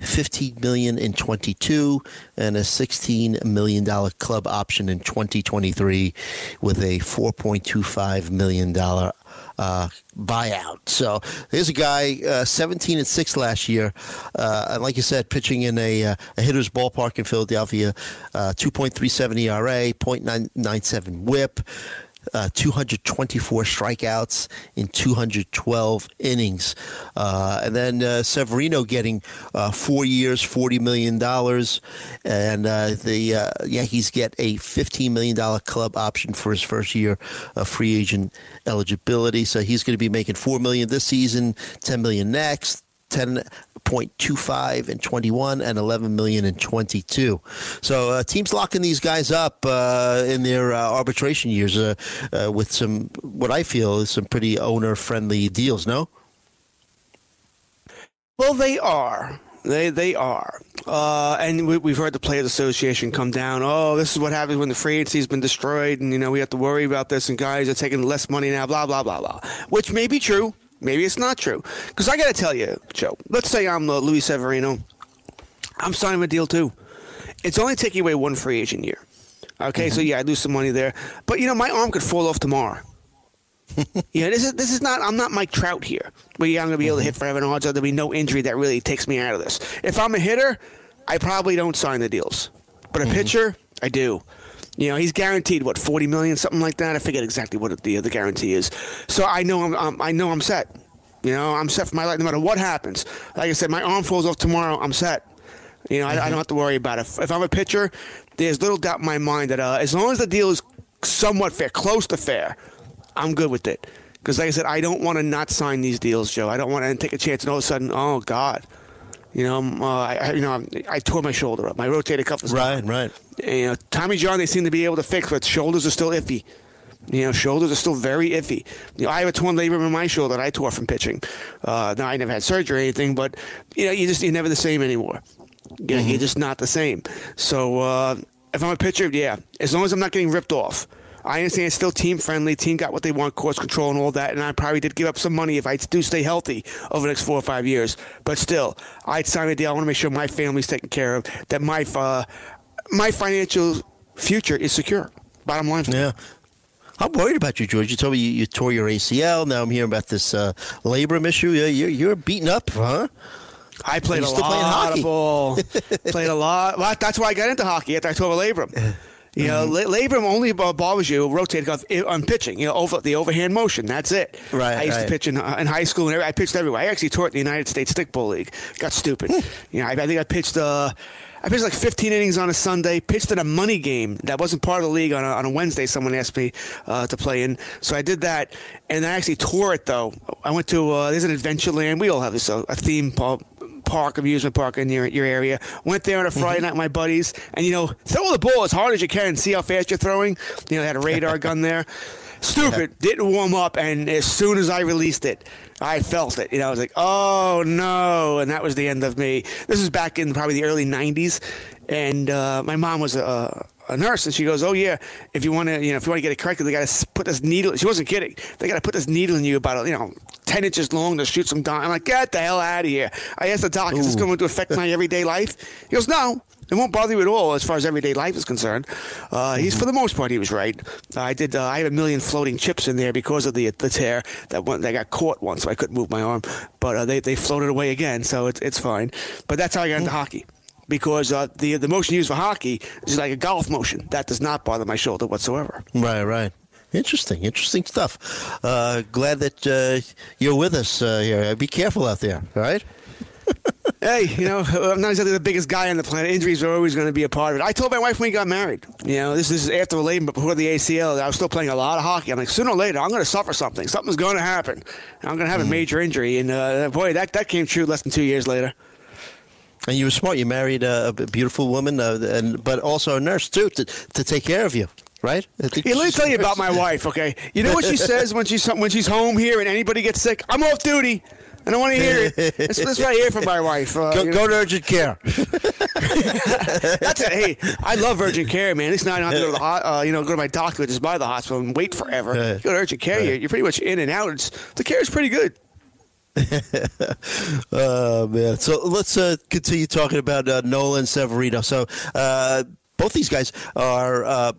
15 million in 22 and a 16 million dollar club option in 2023 with a 4.25 million dollar uh, buyout. So there's a guy, uh, 17 and six last year, uh, and like you said, pitching in a, uh, a hitter's ballpark in Philadelphia, uh, 2.37 ERA, 0.997 WHIP uh, 224 strikeouts in 212 innings. Uh, and then uh, Severino getting uh, four years, $40 million. And the Yankees get a $15 million club option for his first year of free agent eligibility. So he's going to be making 4 million this season, 10 million next. 10.25 in 21 and 11 million in 22. So uh, teams locking these guys up uh, in their uh, arbitration years uh, uh, with some what I feel is some pretty owner friendly deals. No. Well, they are. They they are, uh, and we, have heard the Players Association come down. Oh, this is what happens when the free agency's been destroyed, and you know we have to worry about this, and guys are taking less money now. Blah blah blah blah, which may be true. Maybe it's not true. Because I got to tell you, Joe, let's say I'm uh, Luis Severino. I'm signing a deal too. It's only taking away one free agent year. Okay, mm-hmm. so yeah, I lose some money there. But, you know, my arm could fall off tomorrow. yeah, this is this is not. I'm not Mike Trout here, where yeah, I'm going to be able to hit forever and odds there'll be no injury that really takes me out of this. If I'm a hitter, I probably don't sign the deals, but a mm-hmm. pitcher, I do. You know, he's guaranteed what forty million, something like that. I forget exactly what the the guarantee is. So I know I'm, I'm I know I'm set. You know, I'm set for my life no matter what happens. Like I said, my arm falls off tomorrow. I'm set. You know, mm-hmm. I, I, don't have to worry about it. If, if, I'm a pitcher, there's little doubt in my mind that uh, as long as the deal is somewhat fair, close to fair, I'm good with it. Because, like I said, I don't want to not sign these deals, Joe. I don't want to take a chance and all of a sudden, oh God, you know, uh, I, you know, I tore my shoulder up. My rotator cuff is right, right. And, you know, Tommy John, they seem to be able to fix, but shoulders are still iffy. You know, shoulders are still very iffy. You know, I have a torn labrum in my shoulder that I tore from pitching. Uh, now I never had surgery or anything, but you know, you just you're never the same anymore. You know, mm-hmm. You're just not the same. So uh, if I'm a pitcher, yeah, as long as I'm not getting ripped off. I understand it's still team friendly. Team got what they want, course control, and all that. And I probably did give up some money if I do stay healthy over the next four or five years. But still, I'd sign a deal. I want to make sure my family's taken care of. That my uh, my financial future is secure. Bottom line. Yeah. I'm worried about you, George. You told me you, you tore your ACL. Now I'm hearing about this uh, labrum issue. You're, you're beaten up, huh? I played a lot of ball. played a lot. Well, that's why I got into hockey after I tore a labrum. You know, mm-hmm. labrum only bothers you rotating on pitching. You know, over the overhand motion. That's it. Right. I used right. to pitch in, uh, in high school, and I pitched everywhere. I actually tore it in the United States Stickball League. Got stupid. Hmm. you know, I, I, think I pitched. Uh, I pitched like 15 innings on a Sunday. Pitched in a money game that wasn't part of the league on a, on a Wednesday. Someone asked me uh, to play in, so I did that. And I actually tore it though. I went to uh, there's an Adventureland. We all have this uh, a theme park park, amusement park in your, your area. Went there on a Friday mm-hmm. night with my buddies, and you know, throw the ball as hard as you can. See how fast you're throwing. You know, they had a radar gun there. Stupid. Didn't warm up, and as soon as I released it, I felt it. You know, I was like, "Oh no!" And that was the end of me. This was back in probably the early '90s, and uh, my mom was a, a nurse, and she goes, "Oh yeah, if you want to, you know, if you want to get it corrected, they got to put this needle." She wasn't kidding. They got to put this needle in you about, you know, ten inches long to shoot some dye. I'm like, get the hell out of here. I asked the doc, "Is this going to affect my everyday life?" He goes, "No." It won't bother you at all as far as everyday life is concerned. Uh, he's for the most part he was right. Uh, I did. Uh, I have a million floating chips in there because of the the tear that one that got caught once, so I couldn't move my arm. But uh, they they floated away again, so it's it's fine. But that's how I got into hockey. Because uh, the the motion used for hockey is like a golf motion. That does not bother my shoulder whatsoever. Right, right. Interesting, interesting stuff. Uh, glad that uh, you're with us uh, here. Be careful out there, all right? hey, you know, I'm not exactly the biggest guy on the planet. Injuries are always going to be a part of it. I told my wife when we got married, you know, this this is after the labor, but before the ACL, I was still playing a lot of hockey. I'm like, sooner or later, I'm going to suffer something. Something's going to happen. I'm going to have a major injury. And uh, boy, that, that came true less than two years later. And you were smart. You married a, a beautiful woman, uh, and but also a nurse too to, to take care of you, right? Yeah, let me tell you about my wife, okay? You know what she says when she's when she's home here and anybody gets sick? I'm off duty. I don't want to hear it. That's, that's what I hear from my wife. Uh, Go, you know? go to urgent care. That's it. Hey, I love urgent care, man. At least now I don't have to go to the uh, you know go to my doctor just by the hospital and wait forever. Right. You go to urgent care, you're, you're pretty much in and out. It's, the care is pretty good. Oh man! So let's uh, continue talking about uh, Nolan Severino. So uh, both these guys are. Uh,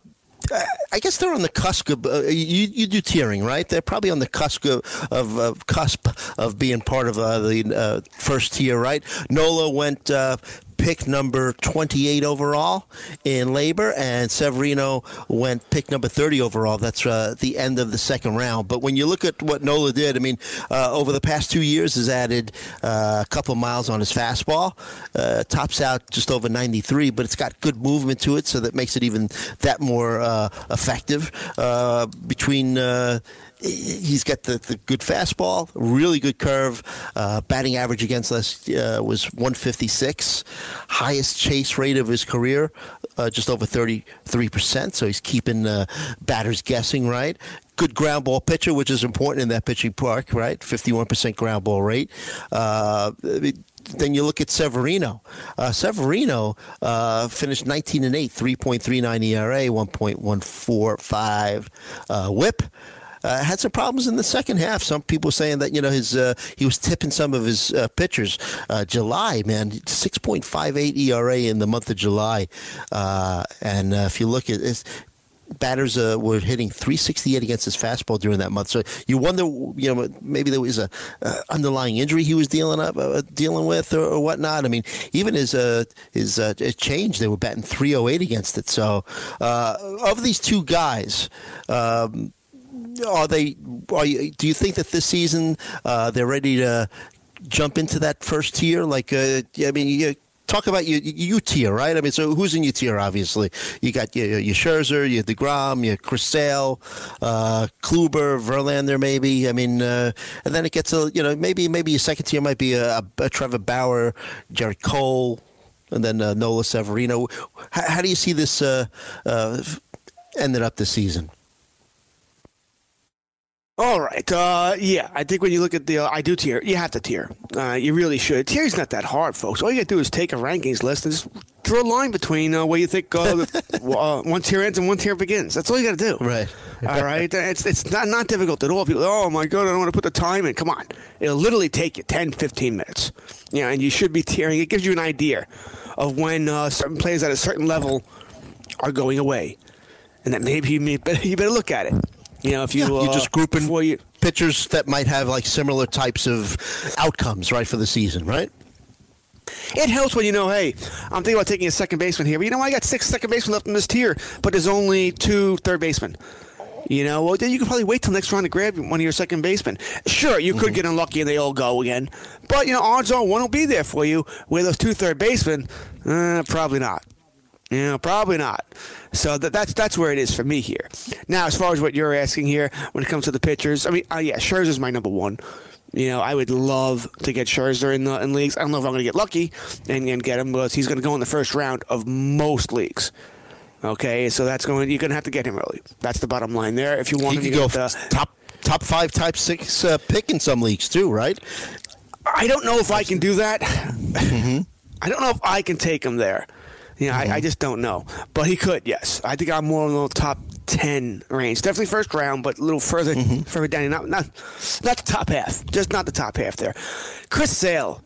I guess they're on the cusp of uh, you. You do tiering, right? They're probably on the cusp of, of, cusp of being part of uh, the uh, first tier, right? Nola went uh, pick number twenty-eight overall in LABR, and Severino went pick number thirty overall. That's uh, the end of the second round. But when you look at what Nola did, I mean, uh, over the past two years, has added uh, a couple miles on his fastball. Uh, tops out just over 93, but it's got good movement to it, so that makes it even that more uh, effective. Uh, between he's got the, the good fastball, really good curve. Uh, batting average against us uh, was 156, highest chase rate of his career, uh, just over 33 percent. So he's keeping uh, batters guessing, right? Good ground ball pitcher, which is important in that pitching park, right? 51% ground ball rate. Uh, then you look at Severino. Uh, Severino finished 19 and 8, 3.39 ERA, 1.145 uh, WHIP. Uh, had some problems in the second half. Some people saying that you know his uh, he was tipping some of his uh, pitchers. Uh, July, man, six point five eight ERA in the month of July, uh, and uh, if you look at this, batters uh, were hitting 368 against his fastball during that month. So you wonder, you know, maybe there was a uh, underlying injury he was dealing up, uh, dealing with, or, or whatnot. I mean, even his his his change, they were batting 308 against it. So of these two guys. Um, are they? Are you, do you think that this season uh, they're ready to jump into that first tier? Like, uh, I mean, you talk about your, your tier, right? I mean, so who's in your tier? Obviously, you got your, your Scherzer, your Degrom, your Chris Sale, uh, Kluber, Verlander, maybe. I mean, uh, and then it gets a you know maybe maybe your second tier might be a, a Trevor Bauer, Gerrit Cole, and then uh, Nola Severino. How, how do you see this uh, uh, ended up this season? All right. Uh, yeah, I think when you look at the, uh, I do tier. You have to tier. Uh, you really should. Tier's not that hard, folks. All you got to do is take a rankings list and just draw a line between uh, where you think uh, uh, one tier ends and one tier begins. That's all you got to do. Right. All right. It's it's not not difficult at all. People, oh my god, I don't want to put the time in. Come on, it'll literally take you 10, 15 minutes. Yeah, and you should be tiering. It gives you an idea of when uh, certain players at a certain level are going away, and that maybe you, may, you better look at it. You know, if you Yeah, uh, you're just grouping you, pitchers that might have like similar types of outcomes, right, for the season, right? It helps when you know, hey, I'm thinking about taking a second baseman here. But you know, I got six second basemen left in this tier, but there's only two third basemen. You know, well, then you can probably wait till next round to grab one of your second basemen. Sure, you could get unlucky and they all go again, but you know, odds are one will be there for you. Where those two third basemen, uh, probably not. You know, probably not. So that, that's that's where it is for me here. Now, as far as what you're asking here, when it comes to the pitchers, I mean, uh, yeah, Scherzer's my number one. You know, I would love to get Scherzer in the in leagues. I don't know if I'm going to get lucky and, and get him, but he's going to go in the first round of most leagues. Okay, so that's going. You're going to have to get him early. That's the bottom line there. If you want He him to go the, top top five, type six uh, pick in some leagues too, right? I don't know if I can do that. Mm-hmm. I don't know if I can take him there. You know, I, I just don't know. But he could, yes. I think I'm more in the top ten range. Definitely first round, but a little further Mm-hmm. further down. Not not not the top half. Just not the top half there. Chris Sale.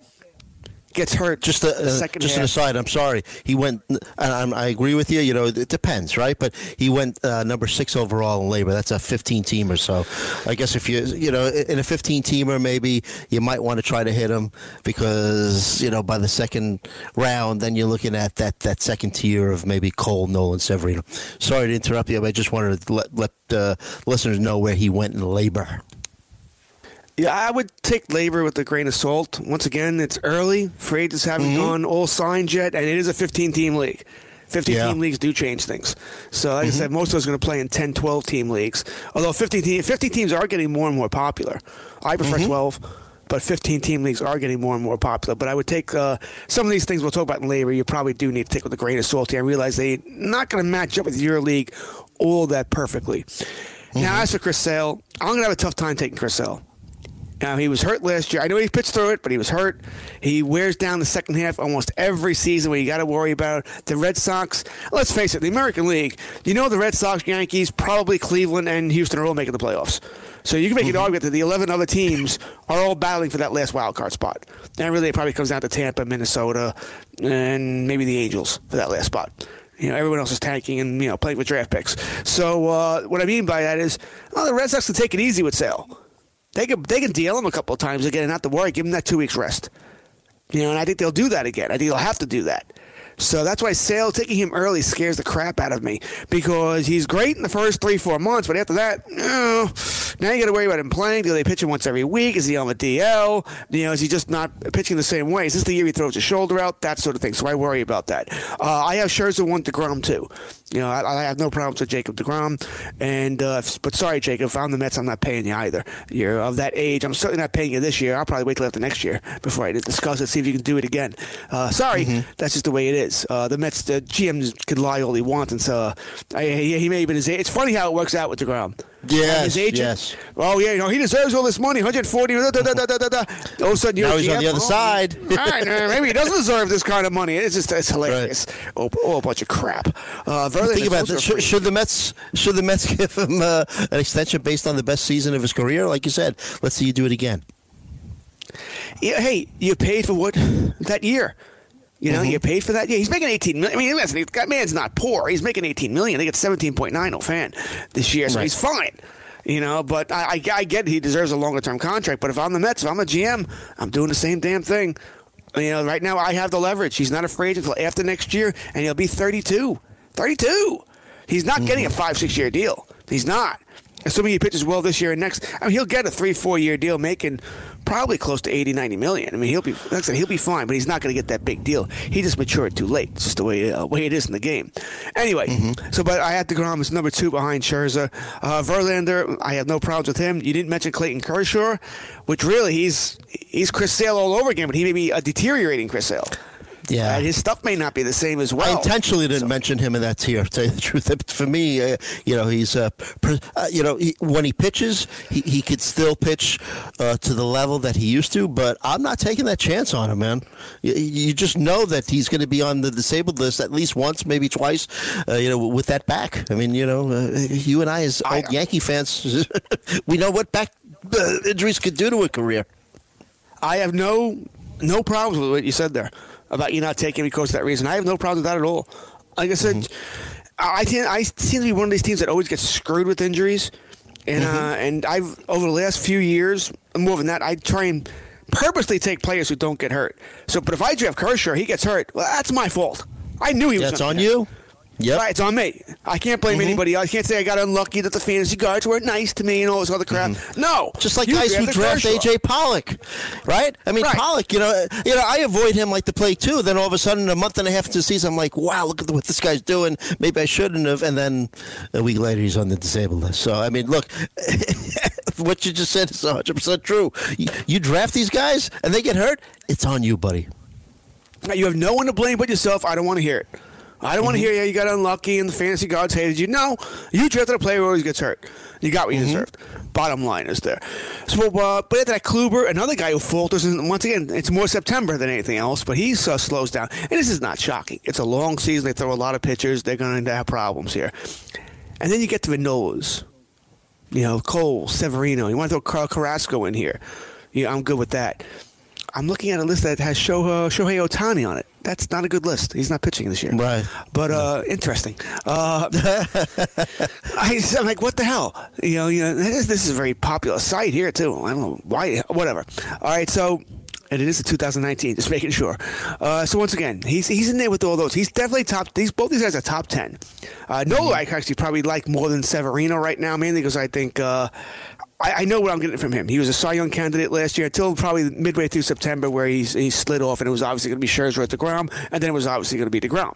Gets hurt. Just a, uh, second just an aside. I'm sorry. He went. And I'm, I agree with you. You know, it depends, right? But he went uh, number six overall in LABR. That's a 15 teamer. So, I guess if you you know in a 15 teamer, maybe you might want to try to hit him because you know by the second round, then you're looking at that that second tier of maybe Cole, Nolan, Severino. Sorry to interrupt you, but I just wanted to let let uh, listeners know where he went in LABR. Yeah, I would take LABR with a grain of salt. Once again, it's early. Agents haven't Mm-hmm. gone all signed yet, and it is a 15 team league. 15 Yeah. Mm-hmm. team leagues do change things. So, like I said, most of us are going to play in 10, 12 team leagues. Although 15, team, 15 teams are getting more and more popular. I prefer Mm-hmm. 12, but 15 team leagues are getting more and more popular. But I would take uh, some of these things we'll talk about in LABR, you probably do need to take with a grain of salt here and realize they're not going to match up with your league all that perfectly. Mm-hmm. Now, as for Chris Sale, I'm going to have a tough time taking Chris Sale. Now he was hurt last year. I know he pitched through it, but he was hurt. He wears down the second half almost every season. Where you got to worry about the Red Sox. Let's face it, the American League. You know the Red Sox, Yankees, probably Cleveland, and Houston are all making the playoffs. So you can make an argument that the 11 other teams are all battling for that last wild card spot. And really, it probably comes down to Tampa, Minnesota, and maybe the Angels for that last spot. You know, everyone else is tanking and you know playing with draft picks. So uh, what I mean by that is, well, the Red Sox can take it easy with Sale. They can they can deal him a couple of times again and not to worry. Give him that two weeks rest. You know, and I think they'll do that again. I think they'll have to do that. So that's why Sale taking him early scares the crap out of me because he's great in the first three, four months, but after that, no. Now you got to worry about him playing. Do they pitch him once every week? Is he on the DL? You know, is he just not pitching the same way? Is this the year he throws his shoulder out? That sort of thing. So I worry about that. Uh, I have Scherzer one Degrom too. You know, I, I have no problems with Jacob Degrom, and uh, but sorry, Jacob, if I'm the Mets, I'm not paying you either. You're of that age. I'm certainly not paying you this year. I'll probably wait till after next year before I discuss it. See if you can do it again. Uh, sorry, that's just the way it is. Uh, the Mets, the GM could lie all he wants, and so uh, I, he, he may have been his. It's funny how it works out with Degrom. Yes, his agent. yes. Oh yeah, you know he deserves all this money, 140. Da, da, da, da, da, da, da. All of a sudden, you're Now a he's on the other Oh, side. all right, maybe he doesn't deserve this kind of money. It's just it's hilarious. Oh, oh, a bunch of crap. Uh, Think about this. Should, should the Mets should the Mets give him uh, an extension based on the best season of his career? Like you said, let's see you do it again. Yeah, hey, you paid for what that year. You know, you mm-hmm. paid for that. Yeah, he's making eighteen million. I mean, listen, that man's not poor. He's making eighteen million. They get seventeen point nine no fan this year, so Right. he's fine. You know, but I, I, I get he deserves a longer term contract. But if I'm the Mets, if I'm a GM, I'm doing the same damn thing. You know, right now I have the leverage. He's not afraid until after next year, and he'll be 32. 32. He's not getting a mm-hmm. five, six year deal. He's not. Assuming he pitches well this year and next, I mean, he'll get a three, four year deal, making probably close to 80, 90 million. I mean, he'll be, like I said, he'll be fine, but he's not going to get that big deal. He just matured too late. It's just the way uh, way it is in the game. Anyway, so but I had Degrom as number two behind Scherzer. Uh, Verlander, I have no problems with him. You didn't mention Clayton Kershaw, which really he's he's Chris Sale all over again, but he may be a deteriorating Chris Sale. Yeah. His stuff may not be the same as well. I intentionally didn't mention him in that tier. To tell you the truth, for me, uh, you know, he's uh, uh, you know he, when he pitches, he, he could still pitch uh, to the level that he used to. But I'm not taking that chance on him, man. You, you just know that he's going to be on the disabled list at least once, maybe twice. Uh, you know, with that back. I mean, you know, uh, you and I as I- old Yankee fans, we know what back uh, injuries could do to a career. I have no no problems with what you said there about you not taking me because of that reason. I have no problem with that at all. Like I said, I tend, I seem to be one of these teams that always gets screwed with injuries, and uh, and I've over the last few years, more than that, I try and purposely take players who don't get hurt. So, but if I draft Kershaw, he gets hurt. Well, that's my fault. I knew he was. That's on get hurt. you. Yep. Right, it's on me. I can't blame mm-hmm. anybody. I can't say I got unlucky that the fantasy guards weren't nice to me and all this other crap. Mm-hmm. No, Just like You guys who draft AJ Pollock, right? I mean Right. Pollock, you know, you know, I avoid him like the plague too. Then all of a sudden, a month and a half into the season, I'm like, wow, look at what this guy's doing. Maybe I shouldn't have. And then a week later, he's on the disabled list. So I mean, look, what you just said is 100 percent true. You, you draft these guys and they get hurt, it's on you, buddy. You have no one to blame but yourself. I don't want to hear it. I don't want to hear, yeah, you got unlucky and the fantasy gods hated you. No, you drafted a player who always gets hurt. You got what you deserved. Bottom line is there. So, uh, but after that, Kluber, another guy who falters, and once again, it's more September than anything else, but he uh, slows down. And this is not shocking. It's a long season. They throw a lot of pitchers. They're going to have problems here. And then you get to the nose. You know, Cole, Severino. You want to throw Carl Carrasco in here. Yeah, I'm good with that. I'm looking at a list that has Shohei, Shohei Ohtani on it. That's not a good list. He's not pitching this year. Right. But uh, interesting. Uh, I, am like, what the hell? You know, you know, this, this is a very popular site here too. I don't know why. Whatever. All right, so and it is a 2019. Just making sure. Uh, so once again, he's he's in there with all those. He's definitely top. These both these guys are top ten. Uh, Nola, I actually probably like more than Severino right now, mainly because I think. Uh, I, I, know what I'm getting from him. He was a Cy Young candidate last year until probably midway through September, where he's, he slid off, and it was obviously going to be Scherzer at the ground, and then it was obviously going to be deGrom.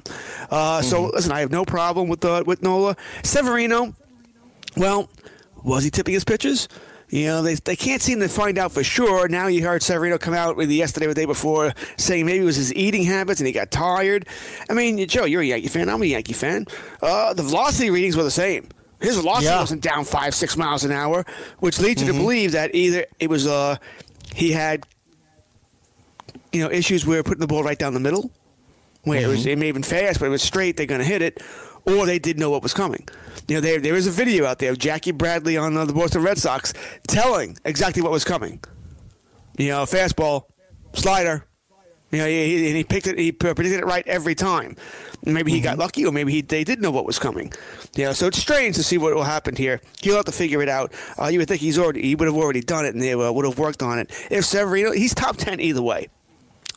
Uh, mm-hmm. So listen, I have no problem with uh, with Nola. Severino, well, was he tipping his pitches? You know, they, they can't seem to find out for sure. Now you heard Severino come out with yesterday or the day before saying maybe it was his eating habits and he got tired. I mean, Joe, you're a Yankee fan. I'm a Yankee fan. Uh, the velocity readings were the same. His velocity yeah. wasn't down five, six miles an hour, which leads mm-hmm. you to believe that either it was uh, he had you know issues where putting the ball right down the middle, where mm-hmm. it was it may have been fast, but it was straight, they're going to hit it, or they did know what was coming. You know, there there is a video out there of Jackie Bradley on uh, the Boston Red Sox telling exactly what was coming. You know, fastball, slider. You know, he, he, he picked it. He predicted it right every time. Maybe he mm-hmm. got lucky, or maybe he, they did know what was coming. You know, so it's strange to see what will happen here. He'll have to figure it out. Uh, you would think he's already he would have already done it, and they uh, would have worked on it. If Severino, he's top ten either way.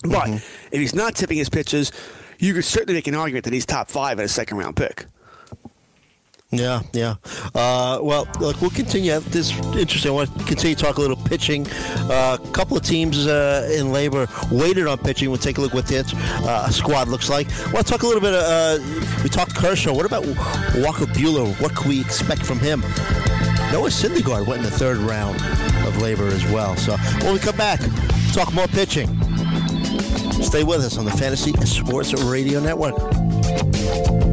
But mm-hmm. if he's not tipping his pitches, you could certainly make an argument that he's top five at a second round pick. Yeah, yeah. Uh, well, look, we'll continue. This interesting. I want to continue to talk a little pitching. A uh, couple of teams uh, in LABR waited on pitching. We'll take a look what the uh, squad looks like. I want to talk a little bit. Uh, we talked Kershaw. What about Walker Buehler? What can we expect from him? Noah Syndergaard went in the third round of LABR as well. So when we come back, talk more pitching. Stay with us on the Fantasy Sports Radio Network.